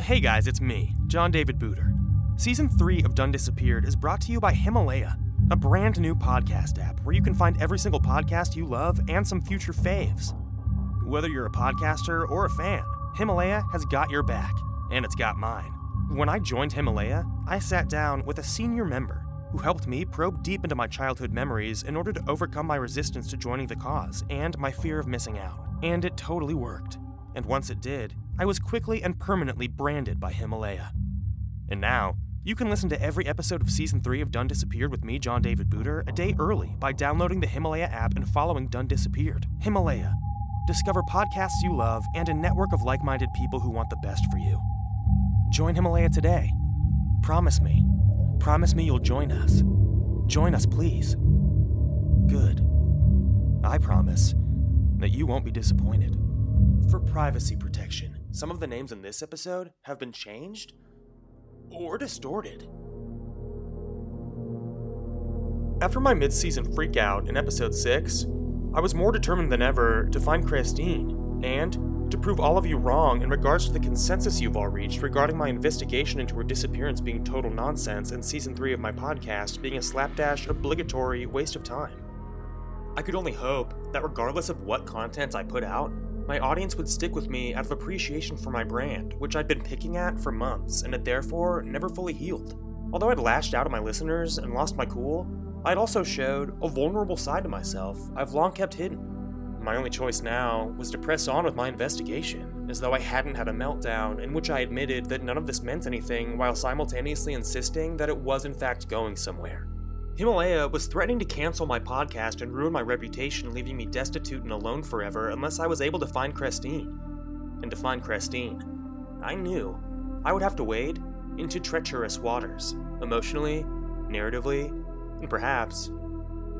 Hey guys, it's me, John David Booter. Season 3 of Done Disappeared is brought to you by Himalaya, a brand new podcast app where you can find every single podcast you love and some future faves. Whether you're a podcaster or a fan, Himalaya has got your back, and it's got mine. When I joined Himalaya, I sat down with a senior member who helped me probe deep into my childhood memories in order to overcome my resistance to joining the cause and my fear of missing out. And it totally worked. And once it did, I was quickly and permanently branded by Himalaya. And now, you can listen to every episode of Season 3 of Done Disappeared with me, John David Booter, a day early by downloading the Himalaya app and following Done Disappeared. Himalaya. Discover podcasts you love and a network of like minded people who want the best for you. Join Himalaya today. Promise me. Promise me you'll join us. Join us, please. Good. I promise that you won't be disappointed. For privacy protection, some of the names in this episode have been changed or distorted. After my mid season freakout in episode 6, I was more determined than ever to find Christine and to prove all of you wrong in regards to the consensus you've all reached regarding my investigation into her disappearance being total nonsense and season 3 of my podcast being a slapdash, obligatory waste of time. I could only hope that regardless of what content I put out, my audience would stick with me out of appreciation for my brand, which I'd been picking at for months and had therefore never fully healed. Although I'd lashed out at my listeners and lost my cool, I'd also showed a vulnerable side to myself I've long kept hidden. My only choice now was to press on with my investigation, as though I hadn't had a meltdown in which I admitted that none of this meant anything while simultaneously insisting that it was in fact going somewhere. Himalaya was threatening to cancel my podcast and ruin my reputation, leaving me destitute and alone forever unless I was able to find Christine. And to find Christine, I knew I would have to wade into treacherous waters, emotionally, narratively, and perhaps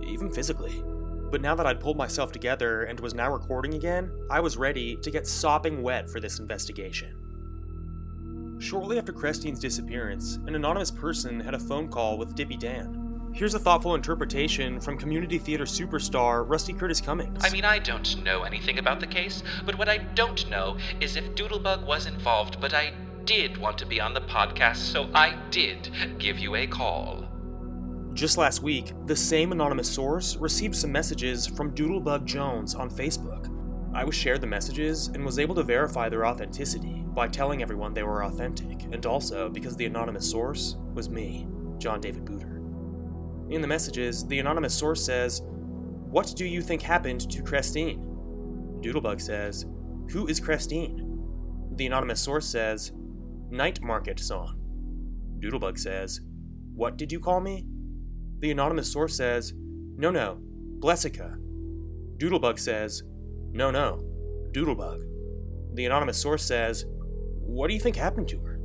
even physically. But now that I'd pulled myself together and was now recording again, I was ready to get sopping wet for this investigation. Shortly after Christine's disappearance, an anonymous person had a phone call with Dippy Dan. Here's a thoughtful interpretation from community theater superstar Rusty Curtis Cummings. I mean, I don't know anything about the case, but what I don't know is if Doodlebug was involved, but I did want to be on the podcast, so I did give you a call. Just last week, the same anonymous source received some messages from Doodlebug Jones on Facebook. I was shared the messages and was able to verify their authenticity by telling everyone they were authentic, and also because the anonymous source was me, John David Booter. In the messages, the anonymous source says, What do you think happened to Christine? Doodlebug says, Who is Christine? The anonymous source says, Night Market song. Doodlebug says, What did you call me? The anonymous source says, No, no, Blessica. Doodlebug says, No, no, Doodlebug. The anonymous source says, What do you think happened to her?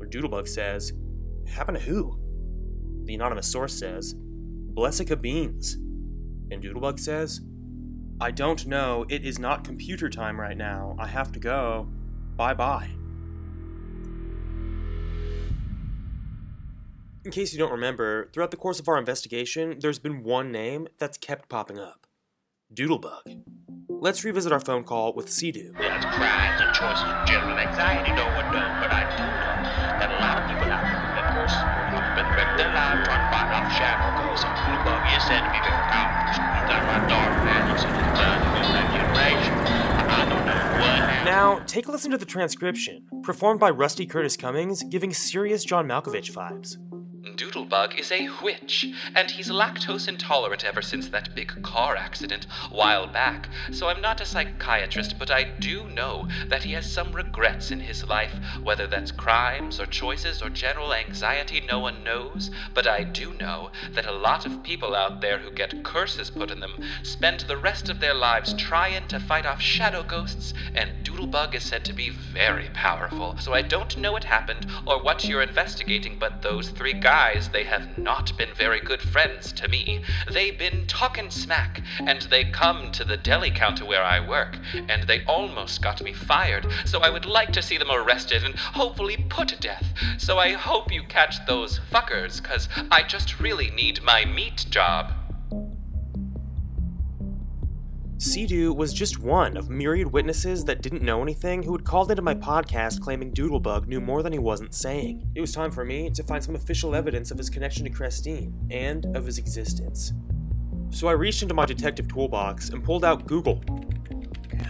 Or Doodlebug says, Happened to who? The anonymous source says, Blessica Beans. And Doodlebug says, I don't know. It is not computer time right now. I have to go. Bye bye. In case you don't remember, throughout the course of our investigation, there's been one name that's kept popping up Doodlebug. Let's revisit our phone call with Sea-Doo. There's and choices and general anxiety, no one knows, but I do know that a lot of people out of trying to fight off ghosts, is said to be very powerful. My the of that generation. Now, take a listen to the transcription, performed by Rusty Curtis Cummings, giving serious John Malkovich vibes. Doodlebug is a witch, and he's lactose intolerant ever since that big car accident a while back. So I'm not a psychiatrist, but I do know that he has some regrets in his life, whether that's crimes or choices or general anxiety, no one knows. But I do know that a lot of people out there who get curses put on them spend the rest of their lives trying to fight off shadow ghosts, and Doodlebug is said to be very powerful. So I don't know what happened or what you're investigating, but those three guys, they have not been very good friends to me. They've been talking smack, and they come to the deli counter where I work, and they almost got me fired. So I would like to see them arrested and hopefully put to death. So I hope you catch those fuckers, cause I just really need my meat job. Sea was just one of myriad witnesses that didn't know anything who had called into my podcast claiming Doodlebug knew more than he wasn't saying. It was time for me to find some official evidence of his connection to Christine and of his existence. So I reached into my detective toolbox and pulled out Google.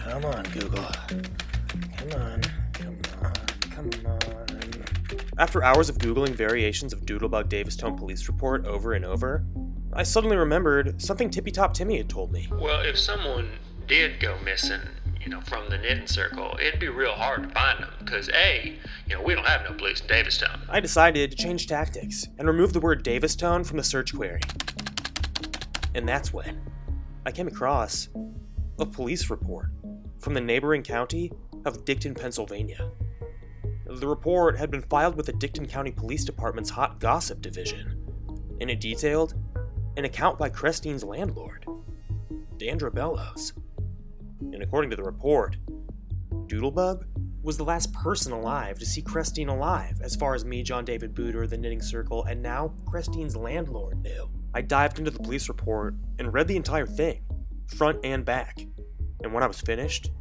Come on, Google. Come on, come on, come on. After hours of Googling variations of Doodlebug Davis Davistone police report over and over, I suddenly remembered something Tippy Top Timmy had told me. Well, if someone did go missing, you know, from the knitting circle, it'd be real hard to find them. Because, A, you know, we don't have no police in Davistown. I decided to change tactics and remove the word Davistown from the search query. And that's when I came across a police report from the neighboring county of Dighton, Pennsylvania. The report had been filed with the Dighton County Police Department's Hot Gossip Division, and it detailed an account by Christine's landlord, Dandra Bellows. And according to the report, Doodlebug was the last person alive to see Christine alive, as far as me, John David Booter, the Knitting Circle, and now Christine's landlord knew. I dived into the police report and read the entire thing, front and back. And when I was finished,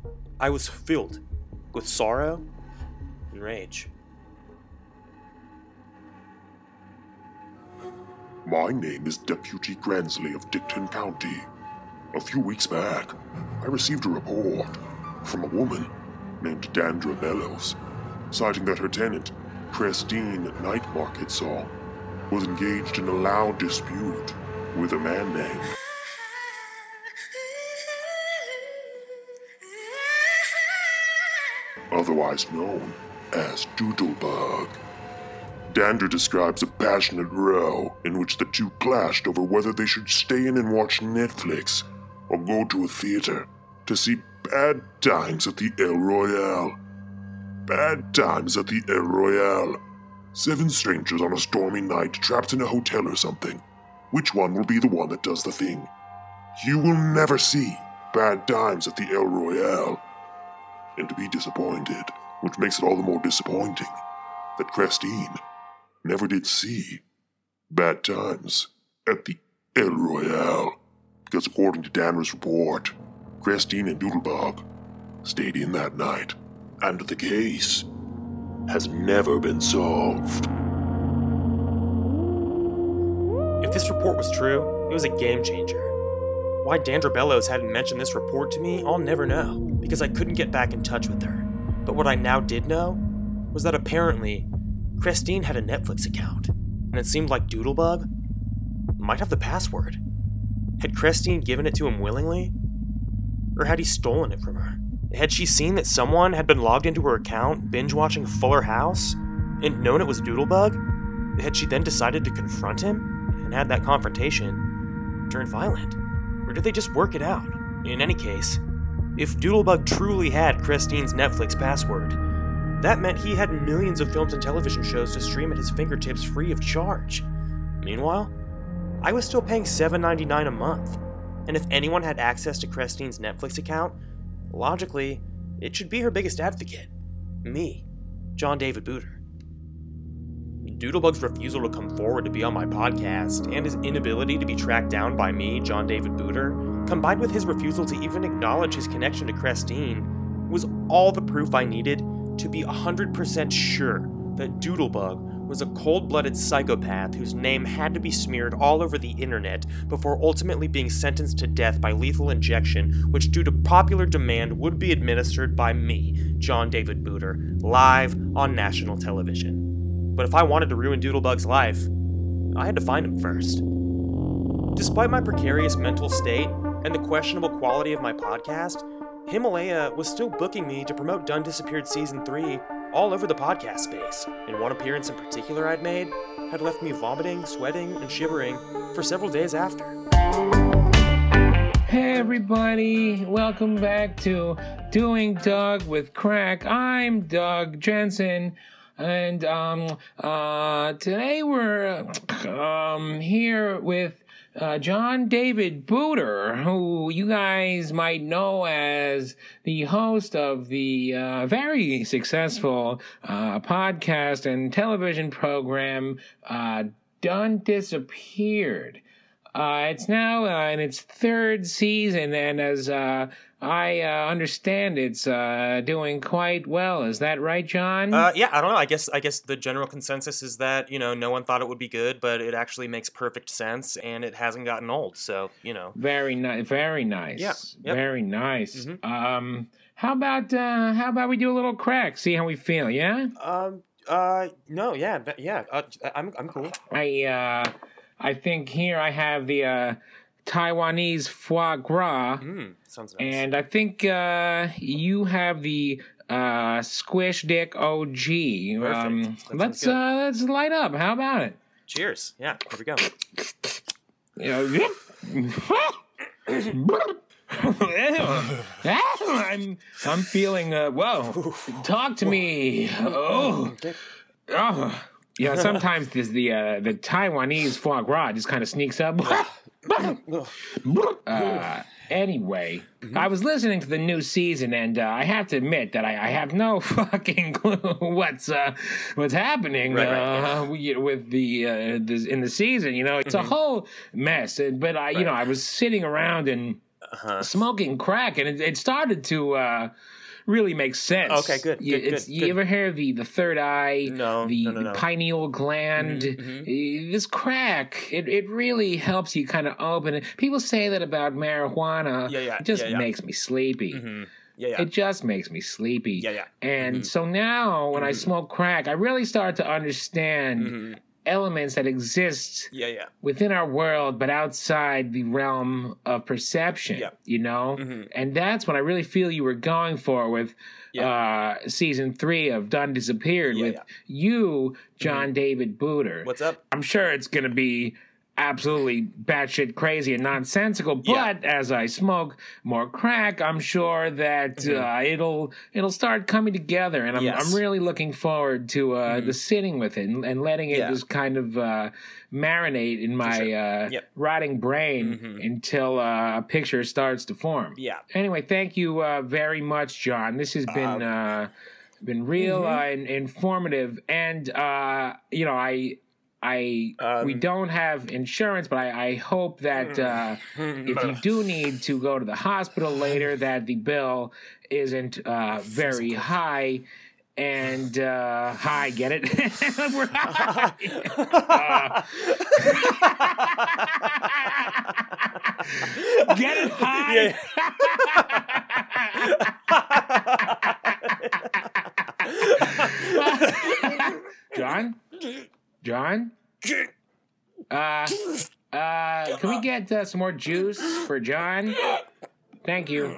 I was filled with sorrow and rage. My name is Deputy Gransley of Dickton County. A few weeks back, I received a report from a woman named Dandra Bellows, citing that her tenant, Christine Night Market Saw, was engaged in a loud dispute with a man named. Otherwise known as Doodlebug. Dander describes a passionate row in which the two clashed over whether they should stay in and watch Netflix or go to a theater to see Bad Times at the El Royale. Bad Times at the El Royale. Seven strangers on a stormy night trapped in a hotel or something. Which one will be the one that does the thing? You will never see Bad Times at the El Royale. And to be disappointed, which makes it all the more disappointing, that Christine never did see bad times at the El Royale. Because according to Danner's report, Christine and Doodlebug stayed in that night, and the case has never been solved. If this report was true, it was a game changer. Why Dandra Bellows hadn't mentioned this report to me, I'll never know, because I couldn't get back in touch with her. But what I now did know was that apparently Christine had a Netflix account, and it seemed like Doodlebug might have the password. Had Christine given it to him willingly? Or had he stolen it from her? Had she seen that someone had been logged into her account, binge watching Fuller House, and known it was Doodlebug? Had she then decided to confront him and had that confrontation turn violent? Or did they just work it out? In any case, if Doodlebug truly had Christine's Netflix password, that meant he had millions of films and television shows to stream at his fingertips free of charge. Meanwhile, I was still paying $7.99 a month, and if anyone had access to Christine's Netflix account, logically, it should be her biggest advocate me, John David Booter. Doodlebug's refusal to come forward to be on my podcast and his inability to be tracked down by me, John David Booter, combined with his refusal to even acknowledge his connection to Christine, was all the proof I needed to be 100% sure that Doodlebug was a cold blooded psychopath whose name had to be smeared all over the internet before ultimately being sentenced to death by lethal injection, which, due to popular demand, would be administered by me, John David Booter, live on national television. But if I wanted to ruin Doodlebug's life, I had to find him first. Despite my precarious mental state and the questionable quality of my podcast, Himalaya was still booking me to promote Done Disappeared Season 3 all over the podcast space, and one appearance in particular I'd made had left me vomiting, sweating, and shivering for several days after. Hey everybody, welcome back to Doing Doug with Crack. I'm Doug Jensen. And um, uh, today we're um, here with uh, John David Booter, who you guys might know as the host of the uh, very successful uh, podcast and television program uh, Done Disappeared. Uh, it's now uh, in its third season, and as uh, I uh, understand, it's uh, doing quite well. Is that right, John? Uh, yeah, I don't know. I guess I guess the general consensus is that you know no one thought it would be good, but it actually makes perfect sense, and it hasn't gotten old. So you know, very nice. Very nice. Yeah, yep. Very nice. Mhm. Um, how about uh, how about we do a little crack? See how we feel. Yeah. um, uh, no, yeah, yeah, uh, I'm I'm cool. I uh, I think here I have the uh, Taiwanese foie gras. Mm, sounds nice. And I think uh, you have the uh, Squish Dick OG. Perfect. Um, let's uh, let's light up. How about it? Cheers. Yeah, here we go. I'm I'm feeling uh, whoa. Talk to me. Oh, oh. Yeah, sometimes this, the uh, the Taiwanese foie gras just kind of sneaks up. uh, anyway, Mm-hmm. I was listening to the new season, and uh, I have to admit that I, I have no fucking clue what's uh, what's happening Right, right, uh, we- with the, uh, the in the season. You know, it's a whole mess. But I, you know, I was sitting around and Uh-huh. smoking crack, and it, it started to. Really makes sense. Okay, good, You, good, you good. ever hear the the third eye? No, the, no, no, the no. pineal gland. Mhm, Uh, This crack, it, it really helps you kind of open it. People say that about marijuana. Yeah, yeah, It just yeah, yeah. makes me sleepy. hmm Yeah, yeah, It just makes me sleepy. yeah, yeah. And Mhm. so now when I Mhm. smoke crack, I really start to understand hmm elements that exist Yeah, yeah. within our world, but outside the realm of perception. Yeah. You know? hmm And that's what I really feel you were going for with uh, season three of Done Disappeared Yeah, with yeah. Mm-hmm. you, John David Booter. What's up? I'm sure it's going to be absolutely batshit crazy and nonsensical. But Yeah. as I smoke more crack, I'm sure that Mhm. uh, it'll it'll start coming together, and I'm Yes. I'm really looking forward to uh, Mhm. the sitting with it and, and letting it Yeah. just kind of uh, marinate in my sure. uh, Yep. rotting brain Mhm. until uh, a picture starts to form. Yeah. Anyway, thank you uh, very much, John. This has been uh, been real and informative, and uh, you know, I. I we Um, don't have insurance, but I, I hope that uh, if you do need to go to the hospital later, that the bill isn't uh, very high. And uh, high, get it? We're high. Get it high. John? John? Uh, uh, can we get uh, some more juice for John? Thank you.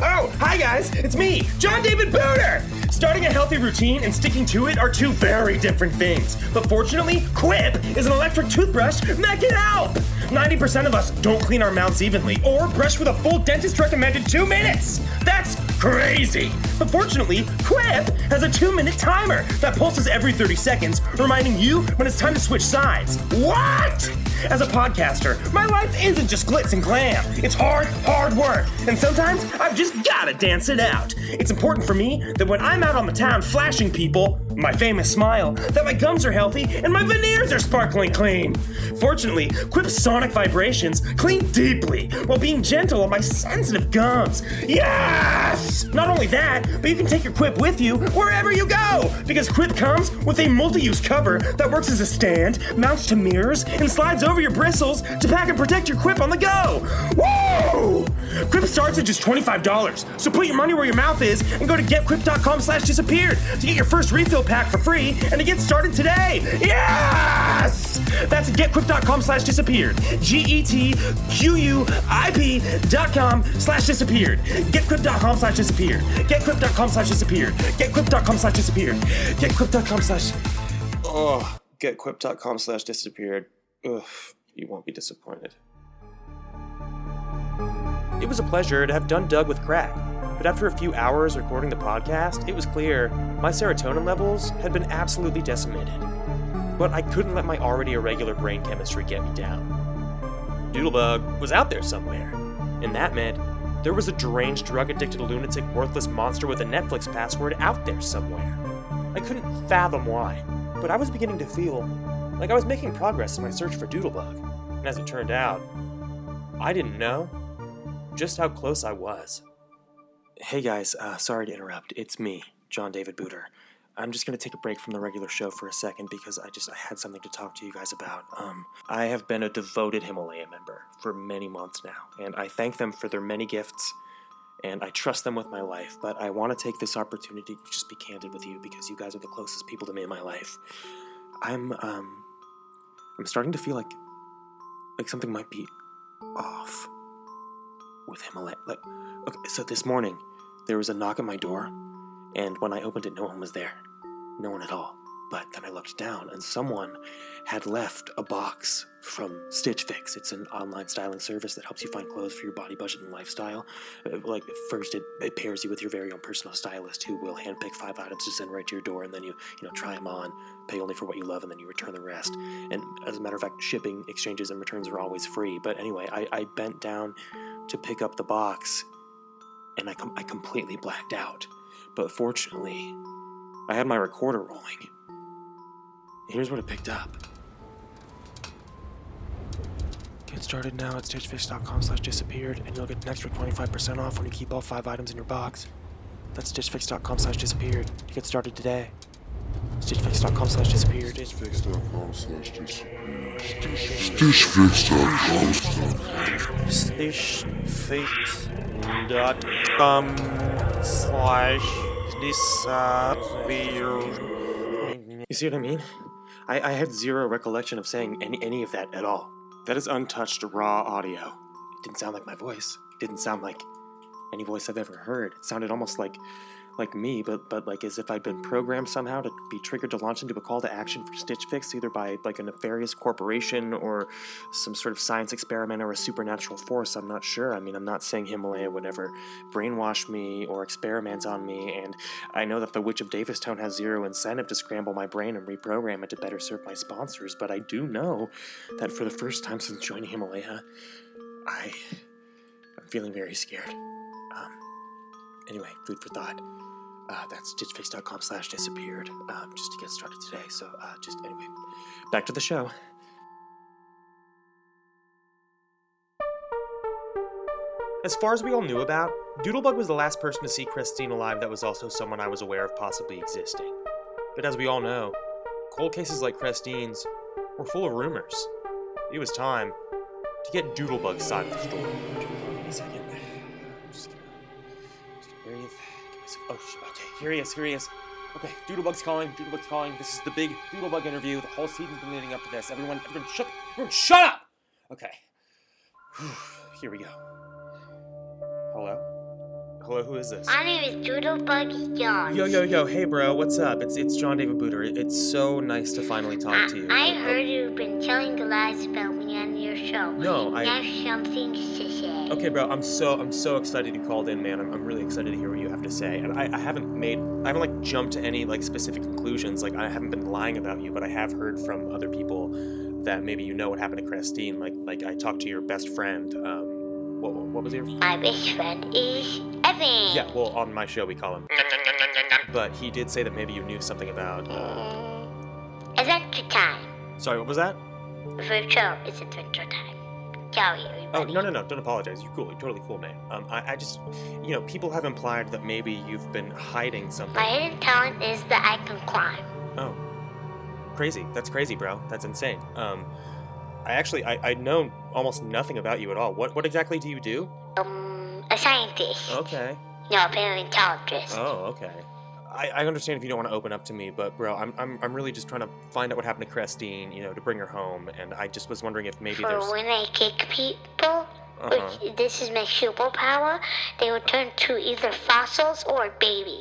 Oh, hi guys, it's me, John David Booter! Starting a healthy routine and sticking to it are two very different things. But fortunately, Quip is an electric toothbrush that can help! 90% of us don't clean our mouths evenly or brush with a full dentist recommended two minutes! That's crazy! But fortunately, Quip has a two minute timer that pulses every 30 seconds, reminding you when it's time to switch sides. What? As a podcaster, my life isn't just glitz and glam. It's hard, hard work. And sometimes I've just gotta dance it out. It's important for me that when I'm out on the town flashing people, my famous smile, that my gums are healthy and my veneers are sparkling clean. Fortunately, Quip's sonic vibrations clean deeply while being gentle on my sensitive gums. Yes! Not only that, but you can take your Quip with you wherever you go because Quip comes with a multi use cover that works as a stand, mounts to mirrors, and slides over your bristles to pack and protect your Quip on the go. Woo! Quip starts at just $25, so put your money where your mouth is and go to getquip.com slash disappeared to get your first refill pack for free and to get started today. Yes! That's getquip.com slash disappeared. E G-E-T-Q-U-I-P dot com slash disappeared. Getquip.com slash disappeared. Getquip.com slash disappeared. Getquip.com slash disappeared. Getquip.com slash... Oh, getquip.com slash disappeared. Ugh, you won't be disappointed. It was a pleasure to have done Doug with crack, but after a few hours recording the podcast, it was clear my serotonin levels had been absolutely decimated. But I couldn't let my already irregular brain chemistry get me down. Doodlebug was out there somewhere, and that meant there was a deranged, drug addicted, lunatic, worthless monster with a Netflix password out there somewhere. I couldn't fathom why, but I was beginning to feel like I was making progress in my search for Doodlebug. And as it turned out, I didn't know just how close I was. Hey guys, uh, sorry to interrupt. It's me, John David Booter. I'm just gonna take a break from the regular show for a second because I just I had something to talk to you guys about. Um, I have been a devoted Himalaya member for many months now, and I thank them for their many gifts, and I trust them with my life. But I want to take this opportunity to just be candid with you because you guys are the closest people to me in my life. I'm um, I'm starting to feel like like something might be off with Himalaya. Like, okay, so this morning there was a knock at my door, and when I opened it, no one was there. No one at all. But then I looked down, and someone had left a box from Stitch Fix. It's an online styling service that helps you find clothes for your body budget and lifestyle. Uh, Like, first, it, it pairs you with your very own personal stylist who will handpick five items to send right to your door, and then you, you know, try them on, pay only for what you love, and then you return the rest. And as a matter of fact, shipping, exchanges, and returns are always free. But anyway, I, I bent down to pick up the box, and I, com- I completely blacked out. But fortunately, I had my recorder rolling. Here's what it picked up. Get started now at stitchfix.com slash disappeared, and you'll get an extra 25% off when you keep all five items in your box. That's stitchfix.com slash disappeared to get started today. Stitchfix.com slash disappeared. Stitchfix.com slash disappeared. Stitchfix.com slash stitchfix.com slash disappeared. You see what I mean? I, I had zero recollection of saying any, any of that at all. That is untouched raw audio. It didn't sound like my voice. It didn't sound like any voice I've ever heard. It sounded almost like like me, but but like as if I'd been programmed somehow to be triggered to launch into a call to action for Stitch Fix, either by like a nefarious corporation or some sort of science experiment or a supernatural force. I'm not sure. I mean, I'm not saying Himalaya would ever brainwash me or experiment on me, and I know that the Witch of Davistown has zero incentive to scramble my brain and reprogram it to better serve my sponsors. But I do know that for the first time since joining Himalaya, I I'm feeling very scared. Um, anyway, food for thought. Uh, that's stitchfix.com slash disappeared, um, just to get started today. So, uh, just anyway, back to the show. As far as we all knew about, Doodlebug was the last person to see Christine alive that was also someone I was aware of possibly existing. But as we all know, cold cases like Christine's were full of rumors. It was time to get Doodlebug's side of the story. A second. Oh, sh- okay. Here he is. Here he is. Okay, Doodlebug's calling. Doodlebug's calling. This is the big Doodlebug interview. The whole season's been leading up to this. Everyone, everyone, shut, everyone, shut up. Okay. Here we go. Hello. Hello. Who is this? My name is Doodlebug John. Yo, yo, yo. Hey, bro. What's up? It's it's John David Booter. It's so nice to finally talk to you. I, I heard you've been telling the lies about me on your show. No, I- have some things to say. Okay, bro. I'm so I'm so excited you called in, man. I'm, I'm really excited to hear what you have to say. And I, I haven't made I haven't like jumped to any like specific conclusions. Like I haven't been lying about you, but I have heard from other people that maybe you know what happened to Christine. Like like I talked to your best friend. Um, what what was your? My best friend is Evan. Yeah, well, on my show we call him. But he did say that maybe you knew something about. Uh, Adventure time. sorry, what was that? Virtual is adventure time. Oh no no no! Don't apologize. You're cool. You're totally cool, man. Um, I, I just, you know, people have implied that maybe you've been hiding something. My hidden talent is that I can climb. Oh, crazy! That's crazy, bro. That's insane. Um, I actually, I, I know almost nothing about you at all. What what exactly do you do? Um, a scientist. Okay. No, a paleontologist. Oh, okay. I, I understand if you don't want to open up to me, but bro, I'm, I'm I'm really just trying to find out what happened to Christine, you know, to bring her home, and I just was wondering if maybe For there's. when I kick people, Uh-huh. which this is my superpower, they will turn to either fossils or baby.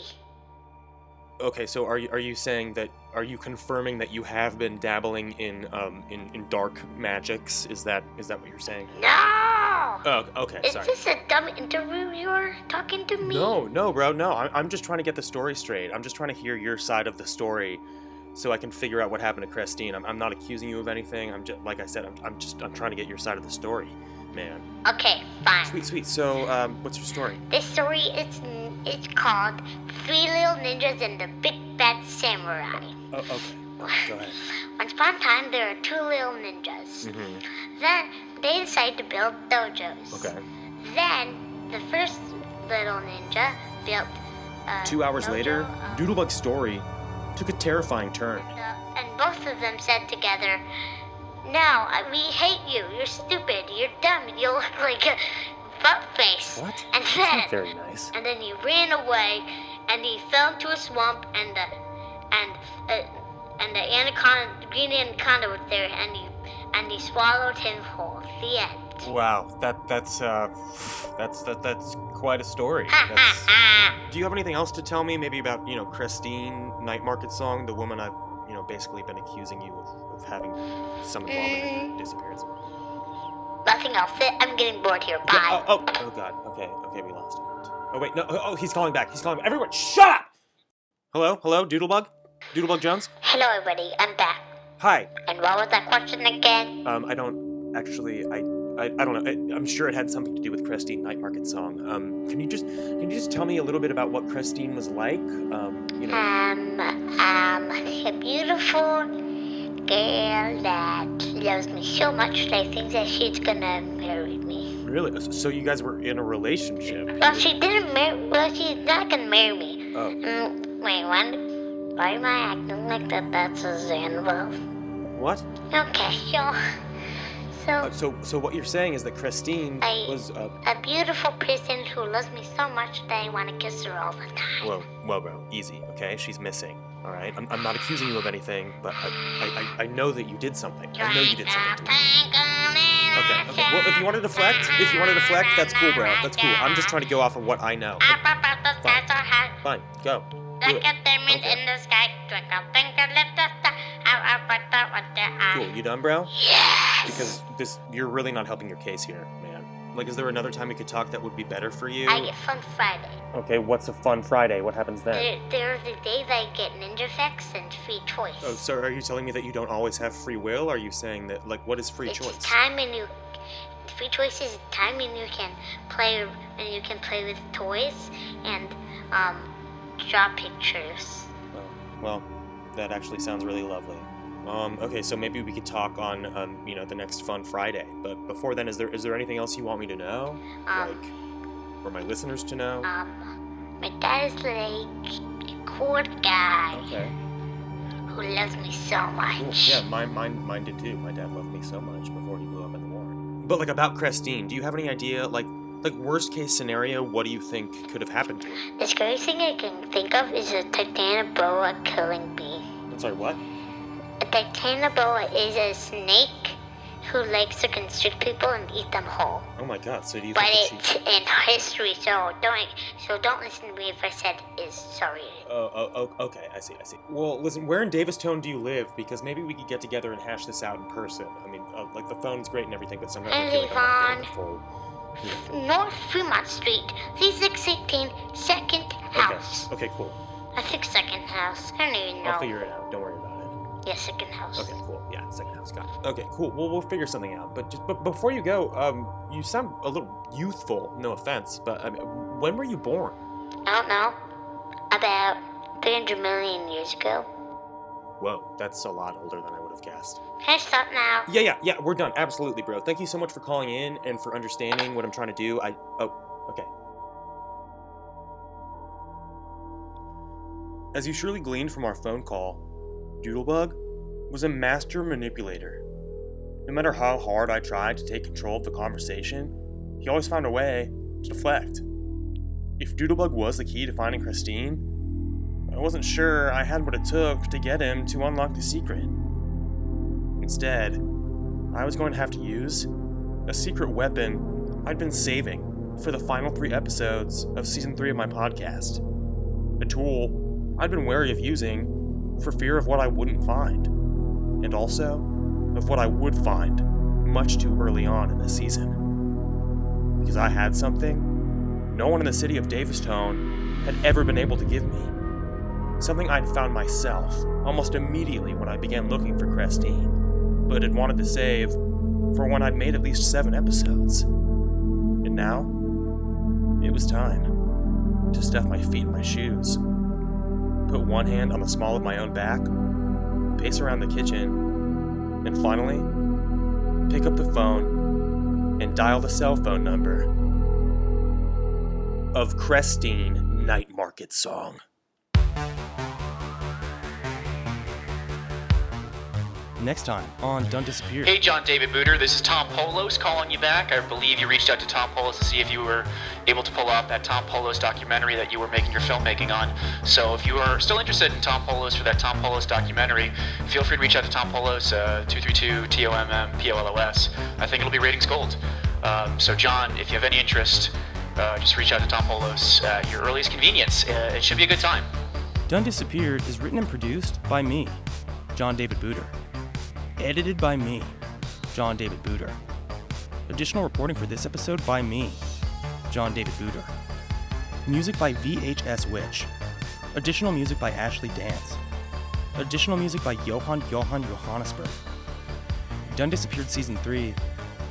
Okay, so are you are you saying that are you confirming that you have been dabbling in um in, in dark magics? Is that is that what you're saying? No! Oh, okay, Is sorry. this a dumb interview you're talking to me? No, no, bro, no. I'm, I'm just trying to get the story straight. I'm just trying to hear your side of the story, so I can figure out what happened to Christine. I'm, I'm not accusing you of anything. I'm just like I said. I'm, I'm just I'm trying to get your side of the story, man. Okay, fine. Sweet, sweet. So, um, what's your story? This story is it's called Three Little Ninjas and the Big Bad Samurai. Oh, okay. Go ahead. Once upon a time, there were two little ninjas. Mm-hmm. Then they decided to build dojos. Okay. Then the first little ninja built. Uh, Two hours dojo, later, uh, Doodlebug's story took a terrifying turn. uh, and both of them said together, "No, we hate you. You're stupid. You're dumb. You look like a butt face." What? And That's then, not very nice. and then he ran away, and he fell into a swamp, and the and uh, and the anaconda, green anaconda was there, and he and he swallowed him whole. The end. Wow, that that's uh, that's that that's quite a story. Ha ha That's, do you have anything else to tell me? Maybe about you know Christine Night Market Song, the woman I've you know basically been accusing you of, of having some involvement in her disappearance. Nothing else. I'm getting bored here. Bye. Yeah, oh, oh, oh God. Okay, okay, we lost it. Oh wait, no. Oh, oh, he's calling back. He's calling. Back. Everyone, shut up! Hello, hello, Doodlebug, Doodlebug Jones. Hello, everybody. I'm back. Hi. And what was that question again? Um, I don't actually. I. I, I don't know. I, I'm sure it had something to do with Christine Night Market Song. Um, can you just can you just tell me a little bit about what Christine was like? Um, you know. Um, um, a beautiful girl that loves me so much that I think that she's gonna marry me. Really? So you guys were in a relationship? Well, she didn't marry. Well, she's not gonna marry me. Oh. Mm, wait, what? Why am I acting like that? That's a Xanville. What? Okay, so, so Uh, so so what you're saying is that Christine I- was uh. a beautiful person who loves me so much that I want to kiss her all the time. Whoa, whoa, bro, easy, okay? She's missing. All right. I'm, I'm not accusing you of anything, but I, I, I, I know that you did something. I know you did something to her. Okay, okay. Well, if you want to deflect, if you want to deflect, that's cool, bro. That's cool. I'm just trying to go off of what I know. Fine. Fine, go. Look at them Okay. in the sky, twinkle, twinkle, little star. How about that? What the Cool. You done, bro? Yes. Because this, you're really not helping your case here, man. Like, is there another time we could talk that would be better for you? I get fun Friday. Okay, what's a fun Friday? What happens then? There, there are the days I get ninja effects and free choice. Oh, so are you telling me that you don't always have free will? Are you saying that, like, what is free it's choice? time and you. Free choice is time and you can play and you can play with toys and um draw pictures. Oh, well, that actually sounds really lovely. Um, okay, so maybe we could talk on, um, you know, the next Fun Friday. But before then, is there is there anything else you want me to know, Um, like, or my listeners to know? um, my dad is like a cool guy Okay. who loves me so much. Yeah, mine, mine, mine did too. My dad loved me so much before he blew up in the war. But like about Christine, do you have any idea, like, like worst case scenario? What do you think could have happened to? The scariest thing I can think of is a titanoboa killing me. I'm sorry, what? A titanoboa is a snake who likes to constrict people and eat them whole. Oh my God! So do you But think it's she? in history, so don't so don't listen to me if I said is sorry. Oh, oh, oh, okay. I see. I see. Well, listen. Where in Davistone do you live? Because maybe we could get together and hash this out in person. I mean, uh, like the phone's great and everything, but sometimes I feel like I'm not getting the full. North Fremont Street, C618, second house. Okay. Okay. Cool. I think second house. I don't even know. I'll figure it out. Don't worry about it. Yeah, second house. Okay. Cool. Yeah. Second house. Got it. Okay. Cool. Well, we'll figure something out. But just but before you go, um, you sound a little youthful. No offense, but I mean, when were you born? I don't know. About 300 million years ago. Whoa, that's a lot older than I would have guessed. Can I stop now? Yeah, yeah, yeah, we're done. Absolutely, bro. Thank you so much for calling in and for understanding what I'm trying to do. I. Oh, okay. As you surely gleaned from our phone call, Doodlebug was a master manipulator. No matter how hard I tried to take control of the conversation, he always found a way to deflect. If Doodlebug was the key to finding Christine, I wasn't sure I had what it took to get him to unlock the secret. Instead, I was going to have to use a secret weapon I'd been saving for the final three episodes of season three of my podcast. A tool I'd been wary of using for fear of what I wouldn't find, and also of what I would find much too early on in the season. Because I had something no one in the city of Davistone had ever been able to give me. Something I'd found myself almost immediately when I began looking for Christine, but had wanted to save for when I'd made at least seven episodes. And now, it was time to stuff my feet in my shoes, put one hand on the small of my own back, pace around the kitchen, and finally, pick up the phone and dial the cell phone number of Christine Night Market Song. Next time on Done Disappeared. Hey, John David Booter, this is Tom Polos calling you back. I believe you reached out to Tom Polos to see if you were able to pull off that Tom Polos documentary that you were making your filmmaking on. So if you are still interested in Tom Polos for that Tom Polos documentary, feel free to reach out to Tom Polos, uh, 232 T O M M P O L O S. I think it'll be ratings gold. Um, so, John, if you have any interest, uh, just reach out to Tom Polos at your earliest convenience. Uh, it should be a good time. Done Disappeared is written and produced by me, John David Booter. Edited by me, John David Booter. Additional reporting for this episode by me, John David Booter. Music by VHS Witch. Additional music by Ashley Dance. Additional music by Johann Johann Johannesburg. Done Disappeared Season 3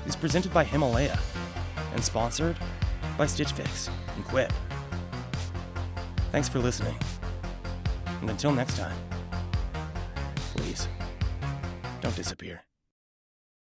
is presented by Himalaya and sponsored by Stitch Fix and Quip. Thanks for listening. And until next time, please disappear.